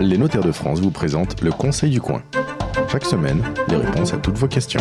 Les notaires de France vous présentent le Conseil du coin. Chaque semaine, les réponses à toutes vos questions.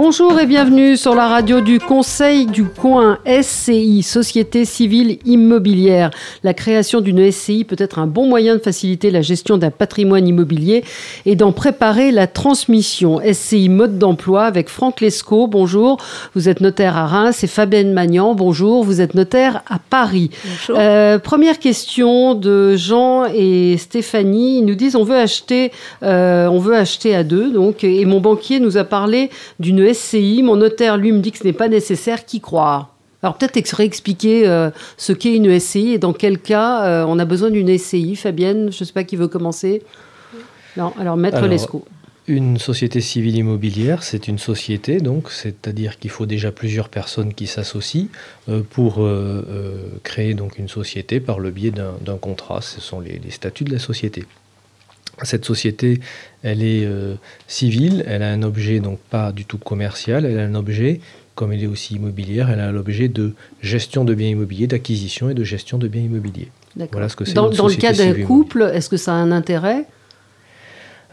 Bonjour et bienvenue sur la radio du Conseil du coin SCI, Société civile immobilière. La création d'une SCI peut être un bon moyen de faciliter la gestion d'un patrimoine immobilier et d'en préparer la transmission. SCI mode d'emploi avec Franck Lescaut, bonjour. Vous êtes notaire à Reims et Fabienne Magnan, bonjour. Vous êtes notaire à Paris. Euh, première question de Jean et Stéphanie. Ils nous disent on veut acheter, euh, on veut acheter à deux, donc, et mon banquier nous a parlé du SCI. Mon notaire, lui, me dit que ce n'est pas nécessaire. Qui croire alors peut-être réexpliquer euh, ce qu'est une SCI et dans quel cas euh, on a besoin d'une SCI. Fabienne, je ne sais pas qui veut commencer. Non, alors Maître Lescaut. Une société civile immobilière, c'est une société, donc c'est-à-dire qu'il faut déjà plusieurs personnes qui s'associent euh, pour créer donc une société par le biais d'un contrat. Ce sont les statuts de la société. Cette société, elle est euh, civile, elle a un objet donc pas du tout commercial, elle a un objet, comme elle est aussi immobilière, elle a l'objet de gestion de biens immobiliers, d'acquisition et de gestion de biens immobiliers. Voilà ce que c'est. Dans, dans le cas d'un couple, est-ce que ça a un intérêt?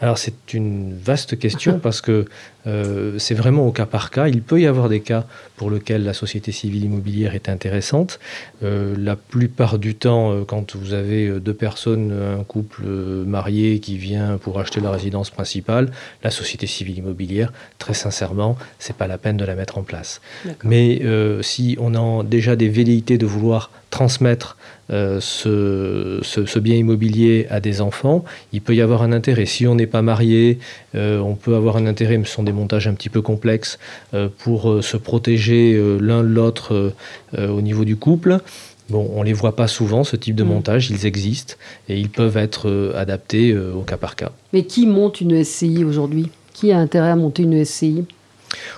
Alors c'est une vaste question parce que euh, c'est vraiment au cas par cas. Il peut y avoir des cas pour lesquels la société civile immobilière est intéressante. Euh, la plupart du temps, euh, quand vous avez deux personnes, un couple marié qui vient pour acheter la résidence principale, la société civile immobilière, très sincèrement, c'est pas la peine de la mettre en place. Mais si on a déjà des velléités de vouloir transmettre euh, ce, bien immobilier à des enfants, il peut y avoir un intérêt. Si on n'est pas marié, euh, on peut avoir un intérêt, mais ce sont des montages un petit peu complexes, euh, pour se protéger l'un l'autre au niveau du couple. Bon, on ne les voit pas souvent, ce type de mm. montage, ils existent et ils peuvent être adaptés au cas par cas. Mais qui monte une SCI aujourd'hui? Qui a intérêt à monter une SCI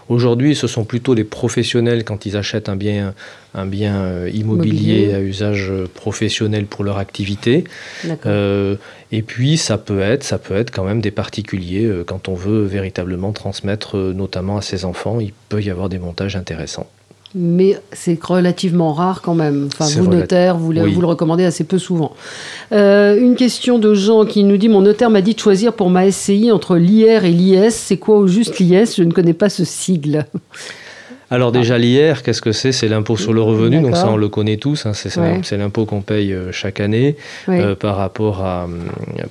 Aujourd'hui, ce sont plutôt les professionnels quand ils achètent un bien, un bien euh, immobilier, à usage professionnel pour leur activité. Euh, et puis, ça peut être, ça peut être quand même des particuliers euh, quand on veut véritablement transmettre, notamment à ses enfants. Il peut y avoir des montages intéressants mais c'est relativement rare quand même. Enfin, vous, notaire, vous, vous, le recommandez assez peu souvent. Euh, une question de Jean qui nous dit Mon notaire m'a dit de choisir pour ma SCI entre l'IR et l'IS. C'est quoi au juste l'IS Je ne connais pas ce sigle. Alors déjà l'IR, qu'est-ce que c'est? C'est l'impôt sur le revenu, donc ça on le connaît tous, hein. c'est l'impôt qu'on paye euh, chaque année euh, par, rapport à,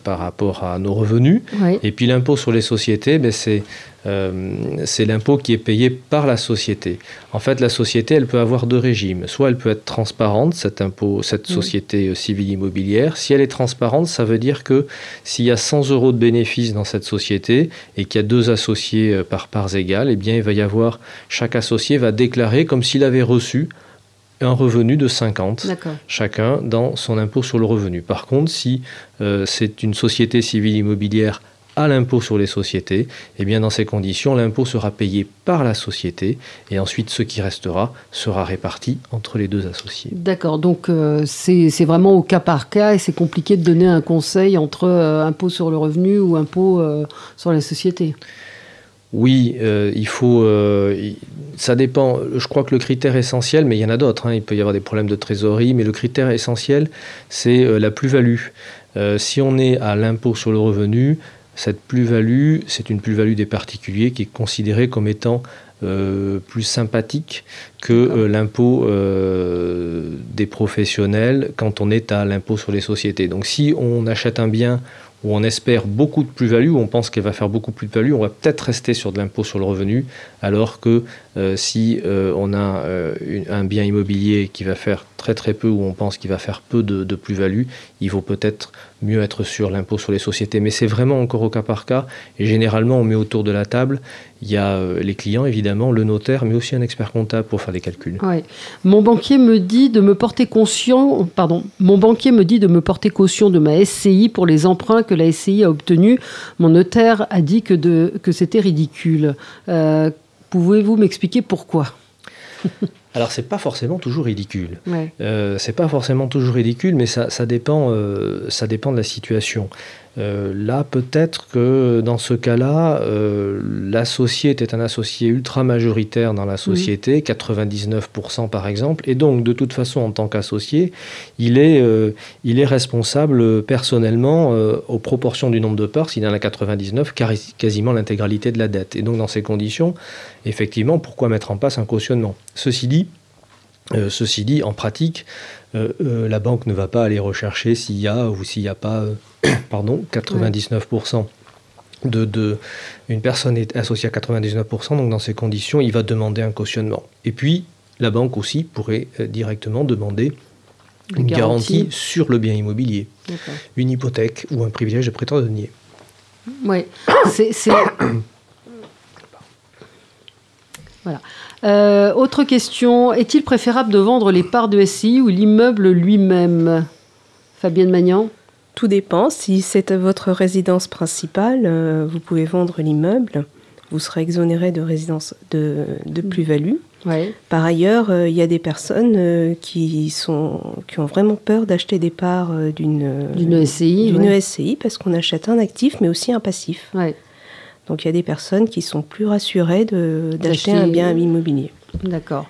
par rapport à nos revenus. Et puis l'impôt sur les sociétés, ben, c'est euh, c'est l'impôt qui est payé par la société. En fait, la société, elle peut avoir deux régimes. Soit elle peut être transparente, cet impôt, cette société euh, civile immobilière. Si elle est transparente, ça veut dire que s'il y a 100 euros de bénéfices dans cette société et qu'il y a deux associés euh, par parts égales, eh bien, il va y avoir, chaque associé va déclarer comme s'il avait reçu un revenu de 50 chacun dans son impôt sur le revenu. Par contre, si c'est une société civile immobilière à l'impôt sur les sociétés, et eh bien dans ces conditions, l'impôt sera payé par la société et ensuite ce qui restera sera réparti entre les deux associés. D'accord, donc euh, c'est vraiment au cas par cas et c'est compliqué de donner un conseil entre euh, impôt sur le revenu ou impôt euh, sur la société. Oui, il faut. ça dépend. Je crois que le critère essentiel, mais il y en a d'autres. Hein, il peut y avoir des problèmes de trésorerie, mais le critère essentiel, c'est la plus-value. si on est à l'impôt sur le revenu, cette plus-value, c'est une plus-value des particuliers qui est considérée comme étant euh, plus sympathique que euh, l'impôt euh, des professionnels quand on est à l'impôt sur les sociétés. Donc si on achète un bien où on espère beaucoup de plus-value, où on pense qu'elle va faire beaucoup plus de plus-value, on va peut-être rester sur de l'impôt sur le revenu, alors que si on a un bien immobilier qui va faire très très peu, où on pense qu'il va faire peu de, de plus-value, il vaut peut-être mieux être sur l'impôt sur les sociétés. Mais c'est vraiment encore au cas par cas. Et généralement, on met autour de la table, il y a euh, les clients, évidemment, le notaire, mais aussi un expert comptable pour faire des calculs. Mon banquier me dit de me porter caution, pardon, mon banquier me dit de me porter caution de ma SCI pour les emprunts que la SCI a obtenus. Mon notaire a dit que, de, que c'était ridicule. Euh, pouvez-vous m'expliquer pourquoi? Alors c'est pas forcément toujours ridicule. Euh, c'est pas forcément toujours ridicule, mais ça, dépend, euh, ça dépend de la situation. Euh, là, peut-être que dans ce cas-là, l'associé était un associé ultra majoritaire dans la société, 99% par exemple, et donc de toute façon, en tant qu'associé, il est, il est responsable personnellement aux proportions du nombre de parts, s'il en a 99, quasiment l'intégralité de la dette. Et donc dans ces conditions, effectivement, pourquoi mettre en place un cautionnement? Ceci dit, euh, ceci dit, en pratique, euh, euh, la banque ne va pas aller rechercher s'il y a ou s'il n'y a pas pardon, 99%. De, une personne est associée à 99%, donc dans ces conditions, il va demander un cautionnement. Et puis, la banque aussi pourrait directement demander une garantie. sur le bien immobilier, une hypothèque ou un privilège de denier. Oui, c'est voilà. Euh, autre question, est-il préférable de vendre les parts de SCI ou l'immeuble lui-même? Fabienne Magnan Tout dépend. Si c'est votre résidence principale, euh, vous pouvez vendre l'immeuble. Vous serez exonéré de résidence de, plus-value. Par ailleurs, euh, il y a des personnes qui, sont, qui ont vraiment peur d'acheter des parts d'une SCI, SCI parce qu'on achète un actif mais aussi un passif. Donc il y a des personnes qui sont plus rassurées d'acheter un bien immobilier. D'accord.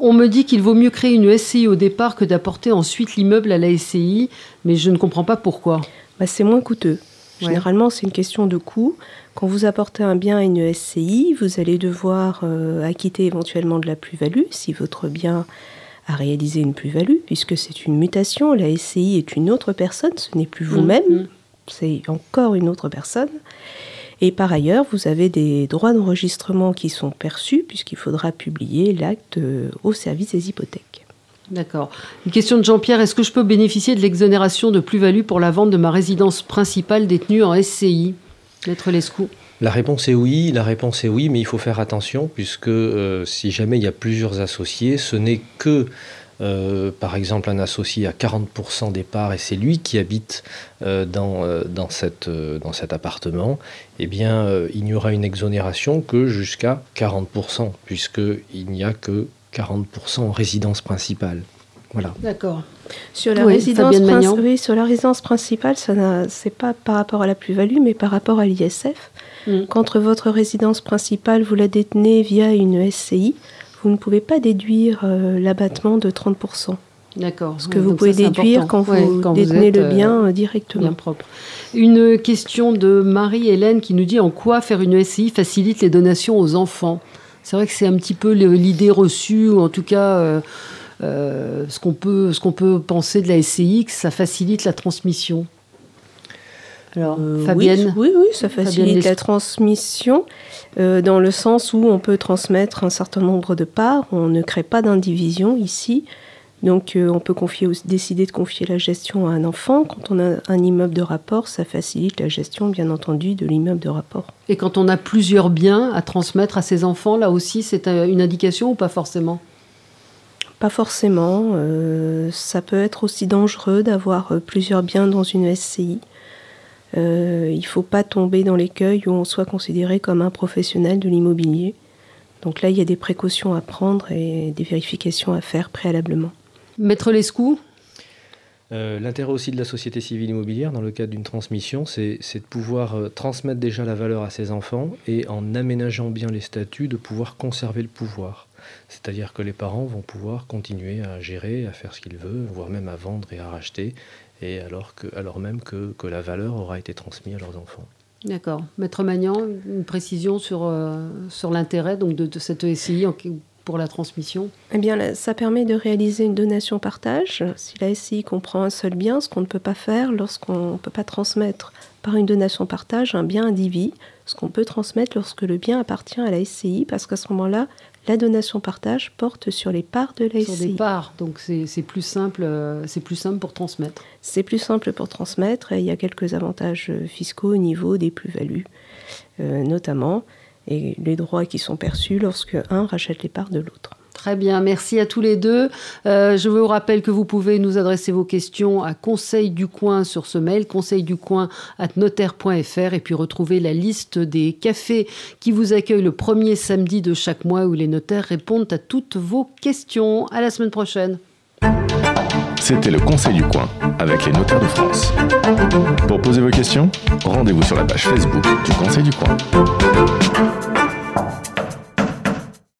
On me dit qu'il vaut mieux créer une SCI au départ que d'apporter ensuite l'immeuble à la SCI, mais je ne comprends pas pourquoi. Bah, c'est moins coûteux. Généralement, c'est une question de coût. Quand vous apportez un bien à une SCI, vous allez devoir euh, acquitter éventuellement de la plus-value si votre bien a réalisé une plus-value, puisque c'est une mutation. La SCI est une autre personne, ce n'est plus vous-même, mm, mm. c'est encore une autre personne. Et par ailleurs, vous avez des droits d'enregistrement qui sont perçus puisqu'il faudra publier l'acte euh, au service des hypothèques. D'accord. Une question de Jean-Pierre, est-ce que je peux bénéficier de l'exonération de plus-value pour la vente de ma résidence principale détenue en SCI Maître Lescou la réponse est oui, la réponse est oui, mais il faut faire attention puisque euh, si jamais il y a plusieurs associés, ce n'est que euh, par exemple un associé à 40% des parts et c'est lui qui habite euh, dans, euh, dans, cette, dans cet appartement, eh bien, il n'y aura une exonération que jusqu'à 40%, puisqu'il n'y a que 40% en résidence principale. Voilà. D'accord. Sur la, résidence oui, sur la résidence principale, ce n'est pas par rapport à la plus-value, mais par rapport à l'ISF. Mm. Quand votre résidence principale, vous la détenez via une SCI, vous ne pouvez pas déduire euh, l'abattement de 30%. D'accord. Ce que vous pouvez déduire quand vous détenez le bien euh, directement. Bien propre. Une question de Marie-Hélène qui nous dit en quoi faire une SCI facilite les donations aux enfants? C'est vrai que c'est un petit peu l'idée reçue, ou en tout cas euh, ce qu'on peut, qu'on peut penser de la SCI, que ça facilite la transmission. Alors, Fabienne oui, oui, ça facilite la transmission. Euh, dans le sens où on peut transmettre un certain nombre de parts, on ne crée pas d'indivision ici. Donc euh, on peut confier, décider de confier la gestion à un enfant. Quand on a un immeuble de rapport, ça facilite la gestion, bien entendu, de l'immeuble de rapport. Et quand on a plusieurs biens à transmettre à ses enfants, là aussi, c'est euh, une indication ou pas forcément? Pas forcément. ça peut être aussi dangereux d'avoir plusieurs biens dans une SCI. Euh, il ne faut pas tomber dans l'écueil où on soit considéré comme un professionnel de l'immobilier. Donc là, il y a des précautions à prendre et des vérifications à faire préalablement. Maître Lescou euh, L'intérêt aussi de la société civile immobilière dans le cadre d'une transmission, c'est de pouvoir euh, transmettre déjà la valeur à ses enfants et en aménageant bien les statuts, de pouvoir conserver le pouvoir. C'est-à-dire que les parents vont pouvoir continuer à gérer, à faire ce qu'ils veulent, voire même à vendre et à racheter, et alors, même que, la valeur aura été transmise à leurs enfants. D'accord. Maître Magnan, une précision sur, euh, l'intérêt de, de, cette SCI pour la transmission Eh bien, ça permet de réaliser une donation-partage. Si la SCI comprend un seul bien, ce qu'on ne peut pas faire lorsqu'on ne peut pas transmettre par une donation-partage un bien indivis, ce qu'on peut transmettre lorsque le bien appartient à la SCI, parce qu'à ce moment-là, la donation partage porte sur les parts de la SCI. Sur des parts, donc c'est plus simple, euh, c'est plus simple pour transmettre. C'est plus simple pour transmettre et il y a quelques avantages fiscaux au niveau des plus-values, euh, notamment, et les droits qui sont perçus lorsque un rachète les parts de l'autre. Très bien, merci à tous les deux. Euh, je vous rappelle que vous pouvez nous adresser vos questions à Conseil du Coin sur ce mail, conseilducoin notaire.fr et puis retrouver la liste des cafés qui vous accueillent le premier samedi de chaque mois où les notaires répondent à toutes vos questions. À la semaine prochaine. C'était le Conseil du Coin avec les notaires de France. Pour poser vos questions, rendez-vous sur la page Facebook du Conseil du Coin.